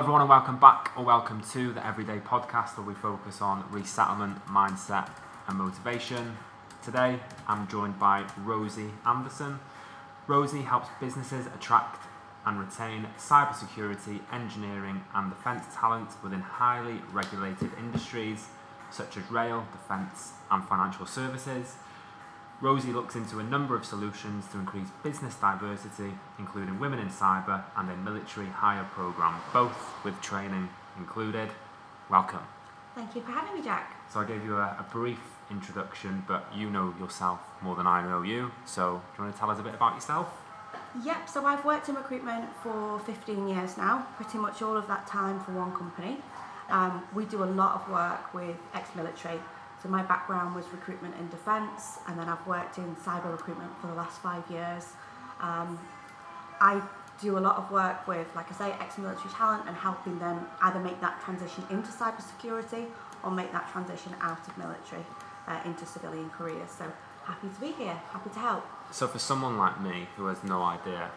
everyone, and welcome back or welcome to the Everyday Podcast where we focus on resettlement, mindset, and motivation. Today, I'm joined by Rosie Anderson. Rosie helps businesses attract and retain cybersecurity, engineering, and defence talent within highly regulated industries such as rail, defence, and financial services. Rosie looks into a number of solutions to increase business diversity, including women in cyber and a military hire program, both with training included. Welcome. Thank you for having me, Jack. So I gave you a, a brief introduction, but you know yourself more than I know you. So do you want to tell us a bit about yourself? Yep, so I've worked in recruitment for 15 years now, pretty much all of that time for one company. Um, we do a lot of work with ex-military so my background was recruitment in defence, and then I've worked in cyber recruitment for the last five years. Um, I do a lot of work with, like I say, ex-military talent and helping them either make that transition into cybersecurity or make that transition out of military uh, into civilian careers. So happy to be here, happy to help. So for someone like me who has no idea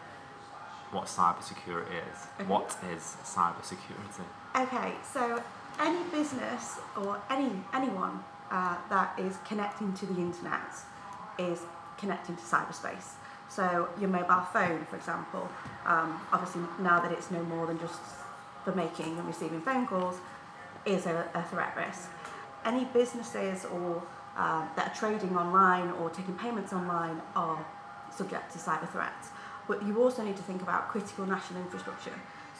what cybersecurity is, Okay. what is cybersecurity? Okay, so any business or any anyone uh, that is connecting to the internet is connecting to cyberspace. So your mobile phone, for example, um, obviously now that it's no more than just for making and receiving phone calls, is a, a threat risk. Any businesses or uh, that are trading online or taking payments online are subject to cyber threats. But you also need to think about critical national infrastructure.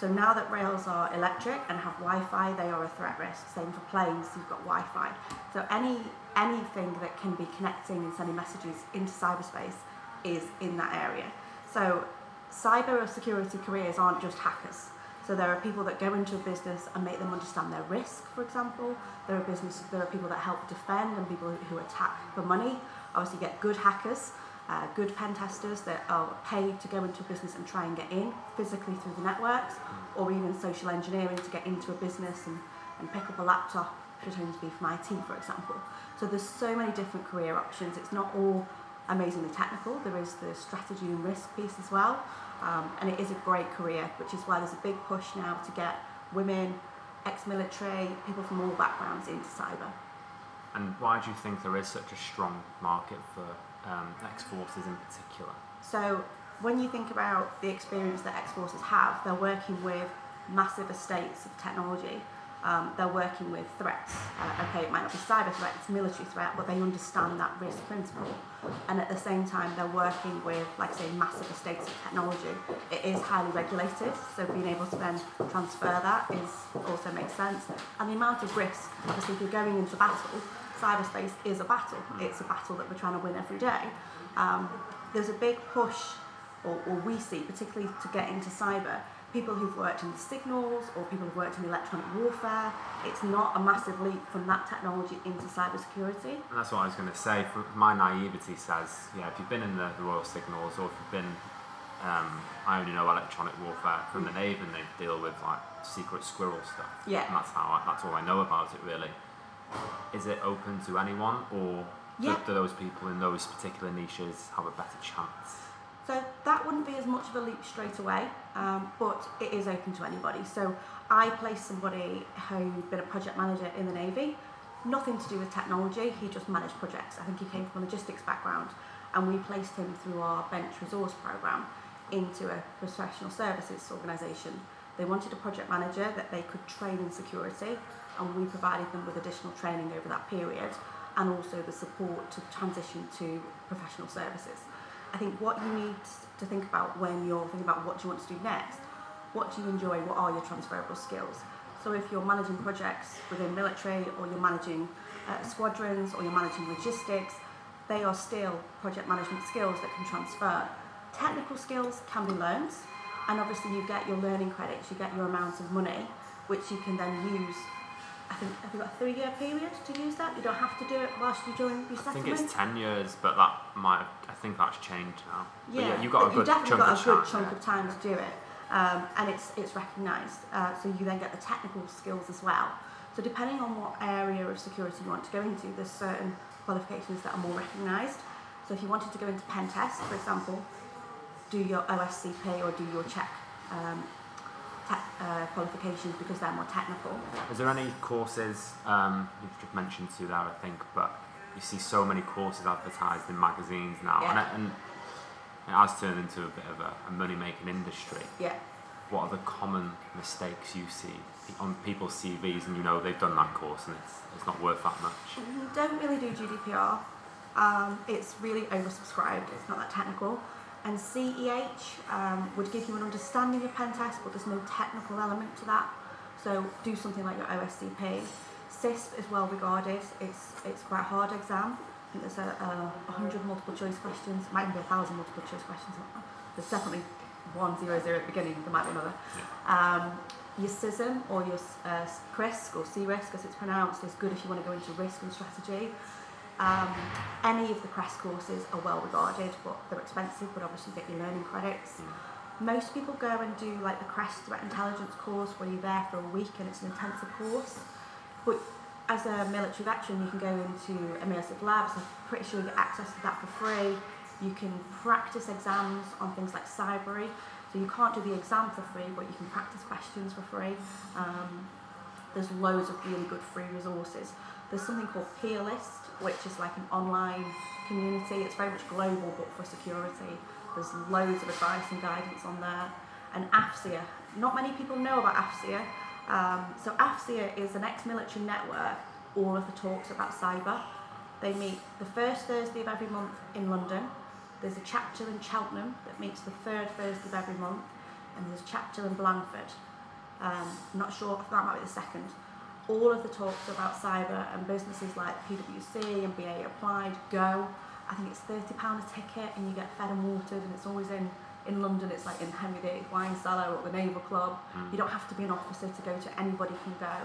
So now that rails are electric and have Wi-Fi, they are a threat risk. Same for planes, you've got Wi-Fi. So any anything that can be connecting and sending messages into cyberspace is in that area. So cyber security careers aren't just hackers. So there are people that go into a business and make them understand their risk, for example. There are business, there are people that help defend and people who attack for money. Obviously, you get good hackers, uh, good pen testers that are paid to go into a business and try and get in physically through the networks, or even social engineering to get into a business and, and pick up a laptop pretending to be from IT, for example. So there's so many different career options. It's not all amazingly technical. There is the strategy and risk piece as well. Um, and it is a great career, which is why there's a big push now to get women, ex-military, people from all backgrounds into cyber. And why do you think there is such a strong market for um, ex-forces in particular? So when you think about the experience that ex-forces have, they're working with massive estates of technology. Um, they're working with threats. Uh, okay, it might not be cyber threat, it's military threat, but they understand that risk principle. And at the same time, they're working with, like I say, massive estates of technology. It is highly regulated, so being able to then transfer that is also makes sense. And the amount of risk, obviously, if you're going into battle, cyberspace is a battle. It's a battle that we're trying to win every day. Um, there's a big push, or, or we see, particularly to get into cyber, people who've worked in the signals or people who've worked in electronic warfare. It's not a massive leap from that technology into cybersecurity. And that's what I was going to say. My naivety says, yeah, if you've been in the, the Royal Signals or if you've been, um, I only know electronic warfare from the Navy and they deal with like secret squirrel stuff. Yeah. And that's how I, that's all I know about it really. Is it open to anyone or do- do those people in those particular niches have a better chance? So that wouldn't be as much of a leap straight away, um, but it is open to anybody. So I placed somebody who'd been a project manager in the Navy, nothing to do with technology, he just managed projects. I think he came from a logistics background, and we placed him through our bench resource program into a professional services organisation. They wanted a project manager that they could train in security, and we provided them with additional training over that period, and also the support to transition to professional services. I think what you need to think about when you're thinking about what you want to do next, what do you enjoy, what are your transferable skills? So if you're managing projects within military or you're managing uh, squadrons or you're managing logistics, they are still project management skills that can transfer. Technical skills can be learned and obviously you get your learning credits, you get your amount of money which you can then use I think have you got a three year period to use that? You don't have to do it whilst you're doing your I think it's 10 years, but that might have, I think that's changed now. But Yeah, yeah, you've got a good definitely chunk got of a good chunk yeah. of time to do it, um, and it's it's recognised. Uh, so you then get the technical skills as well. So depending on what area of security you want to go into, there's certain qualifications that are more recognised. So if you wanted to go into pen test, for example, do your OSCP or do your check um, uh, qualifications because they're more technical. Is there any courses, um, you've just mentioned two there, I think, but you see so many courses advertised in magazines now, and, it, and it has turned into a bit of a, a money making industry. Yeah. What are the common mistakes you see on people's CVs and you know they've done that course and it's, it's not worth that much? Don't really do GDPR. Um, it's really oversubscribed. It's not that technical. And CEH um, would give you an understanding of pen test, but there's no technical element to that. So do something like your OSCP. CISSP is well regarded. It's it's quite a hard exam. I think there's a, a, hundred multiple choice questions. It might even be a thousand multiple choice questions. There's definitely one zero zero at the beginning. There might be another. Um, your CISM or your uh, CRISC or C-RISC as it's pronounced is good if you want to go into risk and strategy. Um, any of the CREST courses are well regarded, but they're expensive, but obviously you get your learning credits. Most people go and do like the CREST Threat Intelligence course where you're there for a week and it's an intensive course. But as a military veteran, you can go into immersive labs. I'm pretty sure you get access to that for free. You can practice exams on things like Cybrary. So you can't do the exam for free, but you can practice questions for free. Um, there's loads of really good free resources. There's something called Peerlyst, which is like an online community. It's very much global, but for security. There's loads of advice and guidance on there. And AFCEA. Not many people know about AFCEA. Um, so AFCEA is an ex-military network. All of the talks about cyber. They meet the first Thursday of every month in London. There's a chapter in Cheltenham that meets the third Thursday of every month, and there's a chapter in Blandford. Um, I'm not sure that might be the second. All of the talks about cyber and businesses like PwC and BA Applied go. I think it's thirty pound a ticket, and you get fed and watered, and it's always in in London. It's like in Henry VIII wine cellar or the Naval Club. You don't have to be an officer to go to. Anybody can go,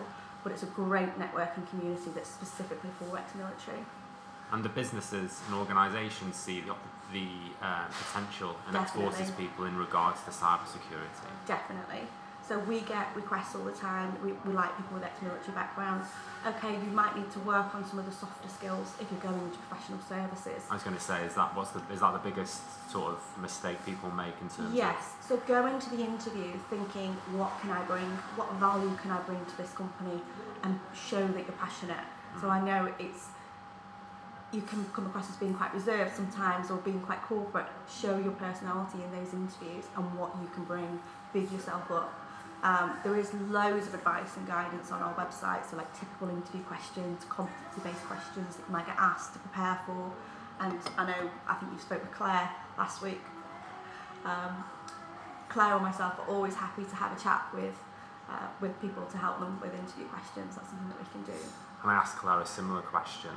but it's a great networking community that's specifically for ex-military. And the businesses and organisations see the, the uh, potential in ex-forces people in regards to cyber security. Definitely. So we get requests all the time. We, we like people with ex-military backgrounds. Okay, you might need to work on some of the softer skills if you're going into professional services. I was going to say, is that what's the is that the biggest sort of mistake people make in terms of Yes. So going to the interview thinking, what can I bring? What value can I bring to this company? And show that you're passionate. So mm. I know it's you can come across as being quite reserved sometimes or being quite corporate. Show your personality in those interviews and what you can bring. Big yourself up. Um, there is loads of advice and guidance on our website, so like typical interview questions, competency-based questions that you might get asked to prepare for. And I know, I think you spoke with Claire last week. Um, Claire or myself are always happy to have a chat with uh, with people to help them with interview questions. That's something that we can do. And I asked Claire a similar question.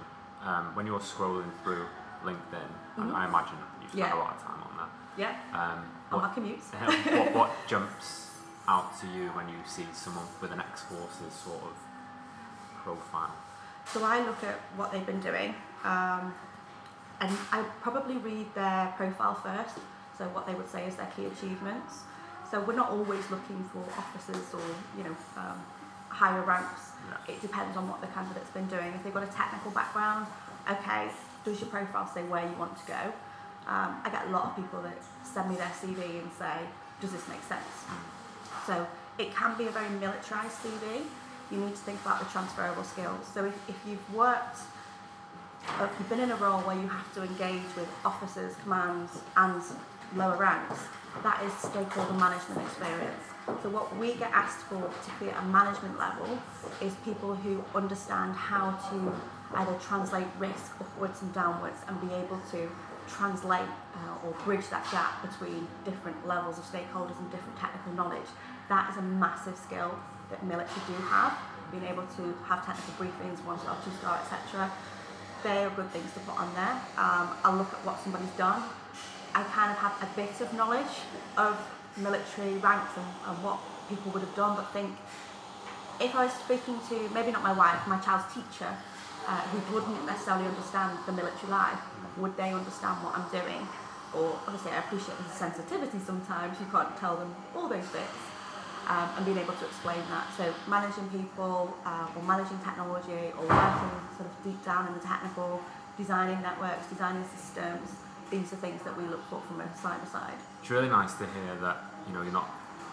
Um, when you're scrolling through LinkedIn, and Mhm. I imagine you spend Yeah. a lot of time on that. Yeah. Um, on what, my commutes. what, what jumps out to you when you see someone with an ex-forces sort of profile? So I look at what they've been doing, um, and I probably read their profile first. So what they would say is their key achievements. So we're not always looking for officers or you know um, higher ranks. Yeah. It depends on what the candidate's been doing. If they've got a technical background, okay, does your profile say where you want to go? Um, I get a lot of people that send me their CV and say, does this make sense? So it can be a very militarised CV. You need to think about the transferable skills. So if, if you've worked, if you've been in a role where you have to engage with officers, commands, and lower ranks, that is stakeholder management experience. So what we get asked for, particularly at a management level, is people who understand how to either translate risk upwards and downwards and be able to translate uh, or bridge that gap between different levels of stakeholders and different technical knowledge. That is a massive skill that military do have, being able to have technical briefings, one star, two star, etc. They are good things to put on there. Um, I'll look at what somebody's done. I kind of have a bit of knowledge of military ranks and, and what people would have done, but think if I was speaking to maybe not my wife, my child's teacher, uh, who wouldn't necessarily understand the military life, would they understand what I'm doing? Or obviously, I appreciate the sensitivity sometimes. You can't tell them all those bits, um, and being able to explain that. So managing people, uh, or managing technology, or working sort of deep down in the technical, designing networks, designing systems. These are things that we look for from a cyber side. It's really nice to hear that you know you're not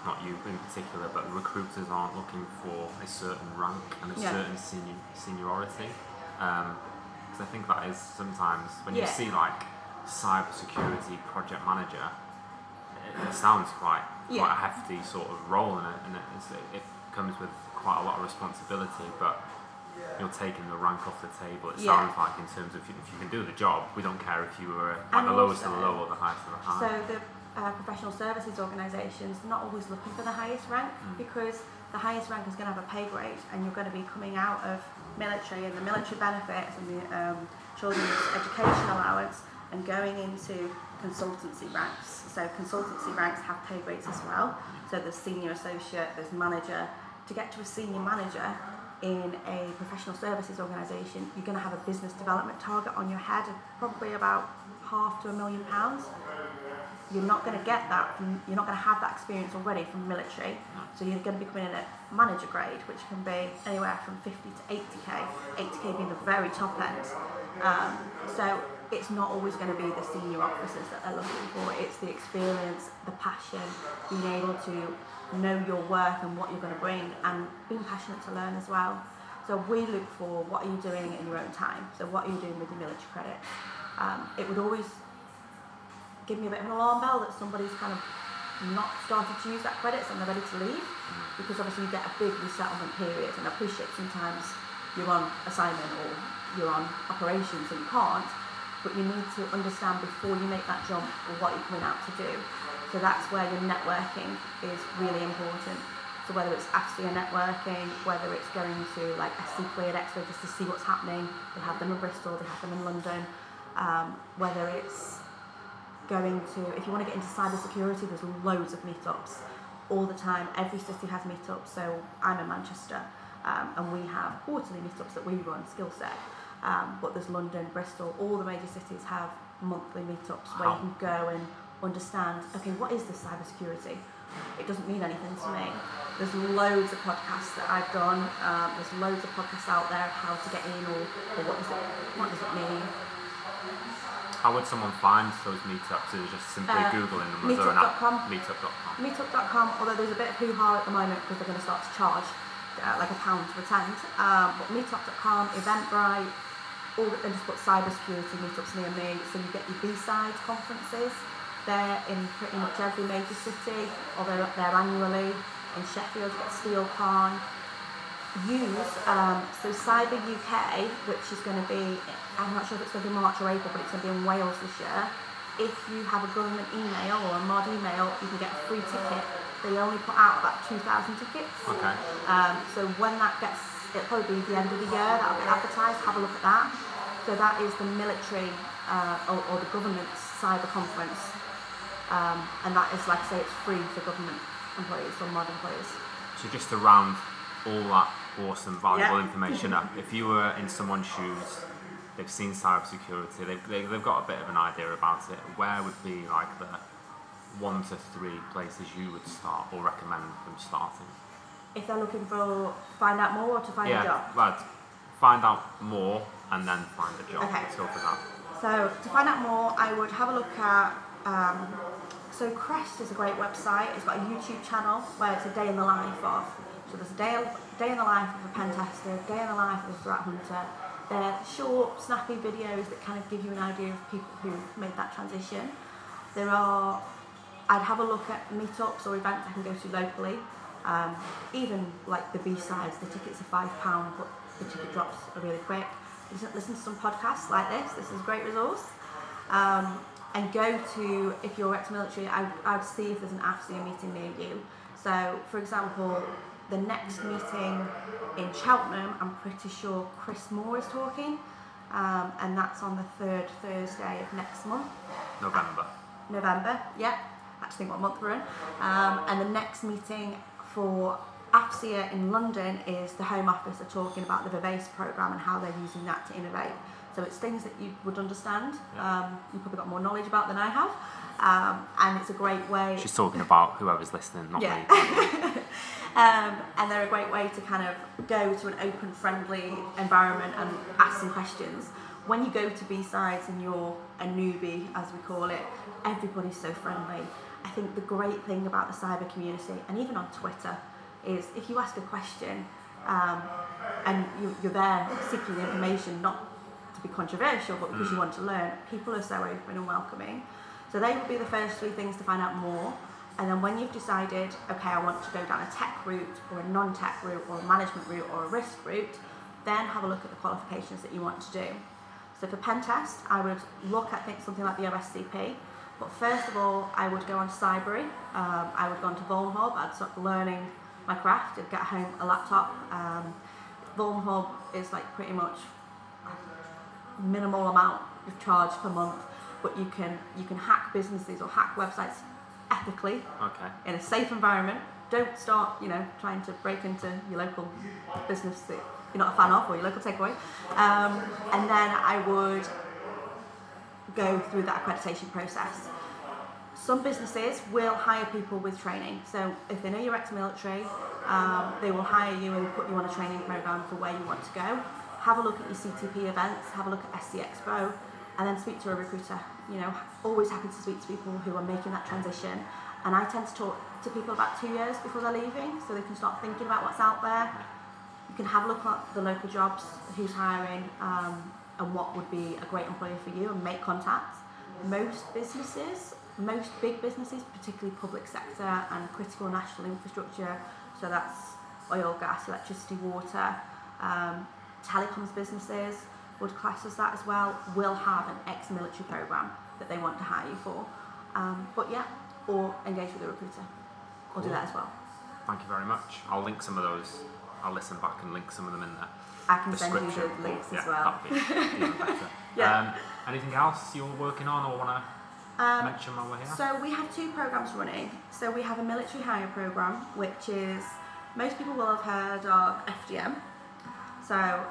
not you in particular, but recruiters aren't looking for a certain rank and a Yeah. certain senior, seniority. Because I think that is sometimes when you see like cybersecurity project manager, it, it sounds quite quite a hefty sort of role, in it, and it, it comes with quite a lot of responsibility. But you're taking the rank off the table. It Yeah. sounds like in terms of if you can do the job, we don't care if you were at the lowest of the low or the highest of the high. So the uh, professional services organisations are not always looking for the highest rank Mm. because the highest rank is going to have a pay grade and you're going to be coming out of military and the military benefits and the um, children's education allowance and going into consultancy ranks. So consultancy ranks have pay grades as well. So there's senior associate, there's manager. To get to a senior manager in a professional services organisation, you're going to have a business development target on your head of probably about half to a million pounds you're not going to get that from, you're not going to have that experience already from military. So you're going to be coming in at manager grade which can be anywhere from 50 to 80k 80k being the very top end. Um, so it's not always going to be the senior officers that they're looking for. It's the experience the passion being able to know your worth and what you're going to bring and being passionate to learn as well. So we look for what are you doing in your own time? So what are you doing with your military credit um, it would always give me a bit of an alarm bell that somebody's kind of not started to use that credit so they're ready to leave because obviously you get a big resettlement period and I appreciate sometimes you're on assignment or you're on operations and you can't but you need to understand before you make that jump what you're coming out to do. So that's where your networking is really important. So whether it's AFCEA networking whether it's going to like SC cleared expo just to see what's happening they have them in Bristol they have them in London um, whether it's going to, if you want to get into cybersecurity, there's loads of meetups all the time. Every city has meetups. So I'm in Manchester, um, and we have quarterly meetups that we run, skill set. Um, but there's London, Bristol, all the major cities have monthly meetups where you can go and understand, okay, what is this cybersecurity? It doesn't mean anything to me. There's loads of podcasts that I've done. Um, there's loads of podcasts out there of how to get in or, or what does it what does it mean. How would someone find those meetups? Is it just simply Uh, Googling them? Is there an app? meetup.com. Meetup.com. Meetup.com, although there's a bit of hoo-ha at the moment because they're going to start to charge uh, like a pound to attend. Um, but Meetup.com, Eventbrite, all and just put cybersecurity meetups near me. So you get your B-side conferences. They're in pretty much every major city, although they're annually. In Sheffield, you get SteelCon. Use um, so Cyber UK, which is going to be, I'm not sure if it's going to be March or April, but it's going to be in Wales this year if you have a government email or a mod email, you can get a free ticket. They only put out about 2,000 tickets. Okay. Um, so when that gets, it'll probably be the end of the year, that'll be advertised, have a look at that. So that is the military uh, or, or the government's cyber conference. Um, and that is, like I say, it's free for government employees or mod employees. So just to round all that awesome, valuable Yeah. information up, if you were in someone's shoes, they've seen cybersecurity, they've, they, they've got a bit of an idea about it, where would be like the one to three places you would start or recommend them starting? If they're looking for find out more or to find a yeah, job. right. Find out more and then find a job. Okay. Let's go for that. So to find out more, I would have a look at. Um, so Crest is a great website. It's got a YouTube channel where it's a day in the life of. So there's a day, day in the life of a pen tester, day in the life of a threat hunter. They're short, snappy videos that kind of give you an idea of people who made that transition. There are. I'd have a look at meetups or events I can go to locally. Um, even like the B sides, the tickets are five pound, but the ticket drops are really quick. Listen, listen to some podcasts like this. This is a great resource. Um, and go to if you're ex-military, I, I'd see if there's an AFCEA meeting near you. So, for example, the next meeting in Cheltenham, I'm pretty sure Chris Moore is talking, um, and that's on the third Thursday of next month. November. November, yeah, I actually think what month we're in. Um, and the next meeting for AFCEA in London is the Home Office are talking about the Vivace programme and how they're using that to innovate. So it's things that you would understand, um, you've probably got more knowledge about than I have, um, and it's a great way. She's talking about whoever's listening, not Yeah. me. Um, and they're a great way to kind of go to an open, friendly environment and ask some questions. When you go to B sides and you're a newbie, as we call it, everybody's so friendly. I think the great thing about the cyber community, and even on Twitter, is if you ask a question um, and you, you're there seeking information, not to be controversial, but because you want to learn, people are so open and welcoming. So they would be the first three things to find out more. And then when you've decided, okay, I want to go down a tech route or a non-tech route or a management route or a risk route, then have a look at the qualifications that you want to do. So for pen test, I would look at think something like the OSCP. But first of all, I would go on to Cybrary. Um, I would go on to Vuln I'd start learning my craft. I'd get home a laptop. Um, is like pretty much minimal amount of charge per month, but you can you can hack businesses or hack websites ethically Okay. in a safe environment. Don't start, you know, trying to break into your local business that you're not a fan of or your local takeaway. Um, and then I would go through that accreditation process. Some businesses will hire people with training. So if they know you're ex-military, um, they will hire you and put you on a training program for where you want to go. Have a look at your CTP events, have a look at SC Expo, and then speak to a recruiter. You know, always happy to speak to people who are making that transition. And I tend to talk to people about two years before they're leaving, so they can start thinking about what's out there. You can have a look at the local jobs, who's hiring, um, and what would be a great employer for you, and make contacts. Most businesses, most big businesses, particularly public sector and critical national infrastructure, so that's oil, gas, electricity, water, um, telecoms businesses would class as that as well, will have an ex-military program that they want to hire you for. Um, but yeah, or engage with a recruiter, or do that as well. Thank you very much. I'll link some of those. I'll listen back and link some of them in there. I can send you the links yeah, as well. That'd be even better. Yeah. Um, anything else you're working on or want to Um, mention while we're here? So we have two programs running. So we have a military hire program, which is most people will have heard of FDM. So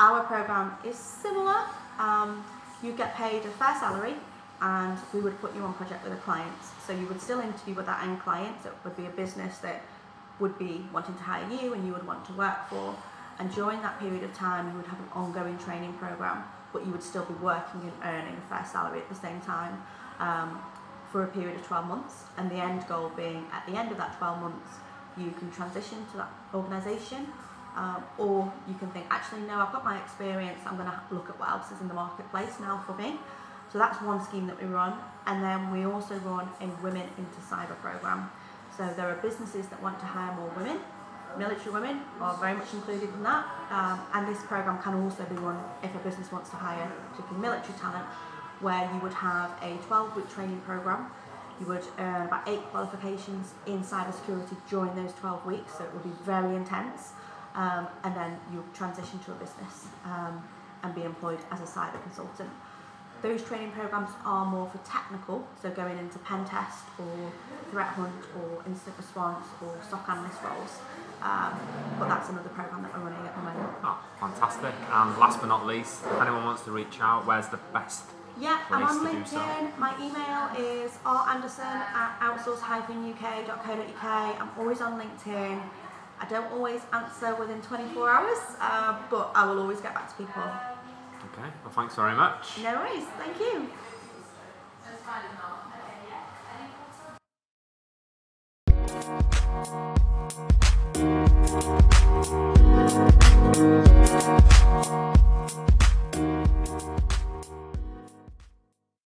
our program is similar. Um, you get paid a fair salary, and we would put you on project with a client. So you would still interview with that end client. It would be a business that would be wanting to hire you, and you would want to work for. And during that period of time, you would have an ongoing training program, but you would still be working and earning a fair salary at the same time um, for a period of 12 months. And the end goal being at the end of that 12 months, you can transition to that organisation, um, or you can think, actually, no, I've got my experience, I'm going to look at what else is in the marketplace now for me. So that's one scheme that we run. And then we also run a Women into Cyber program. So there are businesses that want to hire more women. Military women are very much included in that. Um, and this program can also be run if a business wants to hire particularly military talent, where you would have a 12 week training program. You would earn about eight qualifications in cybersecurity during those 12 weeks, so it would be very intense. Um, and then you transition to a business um, and be employed as a cyber consultant. Those training programs are more for technical, so going into pen test or threat hunt or incident response or SOC analyst roles. Um, but that's another program that we're running at the moment. Oh, fantastic. And last but not least, if anyone wants to reach out, where's the best? Yeah, I'm on to do so. LinkedIn. My email is randerson at outsource-uk.co.uk. I'm always on LinkedIn. I don't always answer within 24 hours, uh, but I will always get back to people. Okay, well, thanks very much. No worries. Thank you.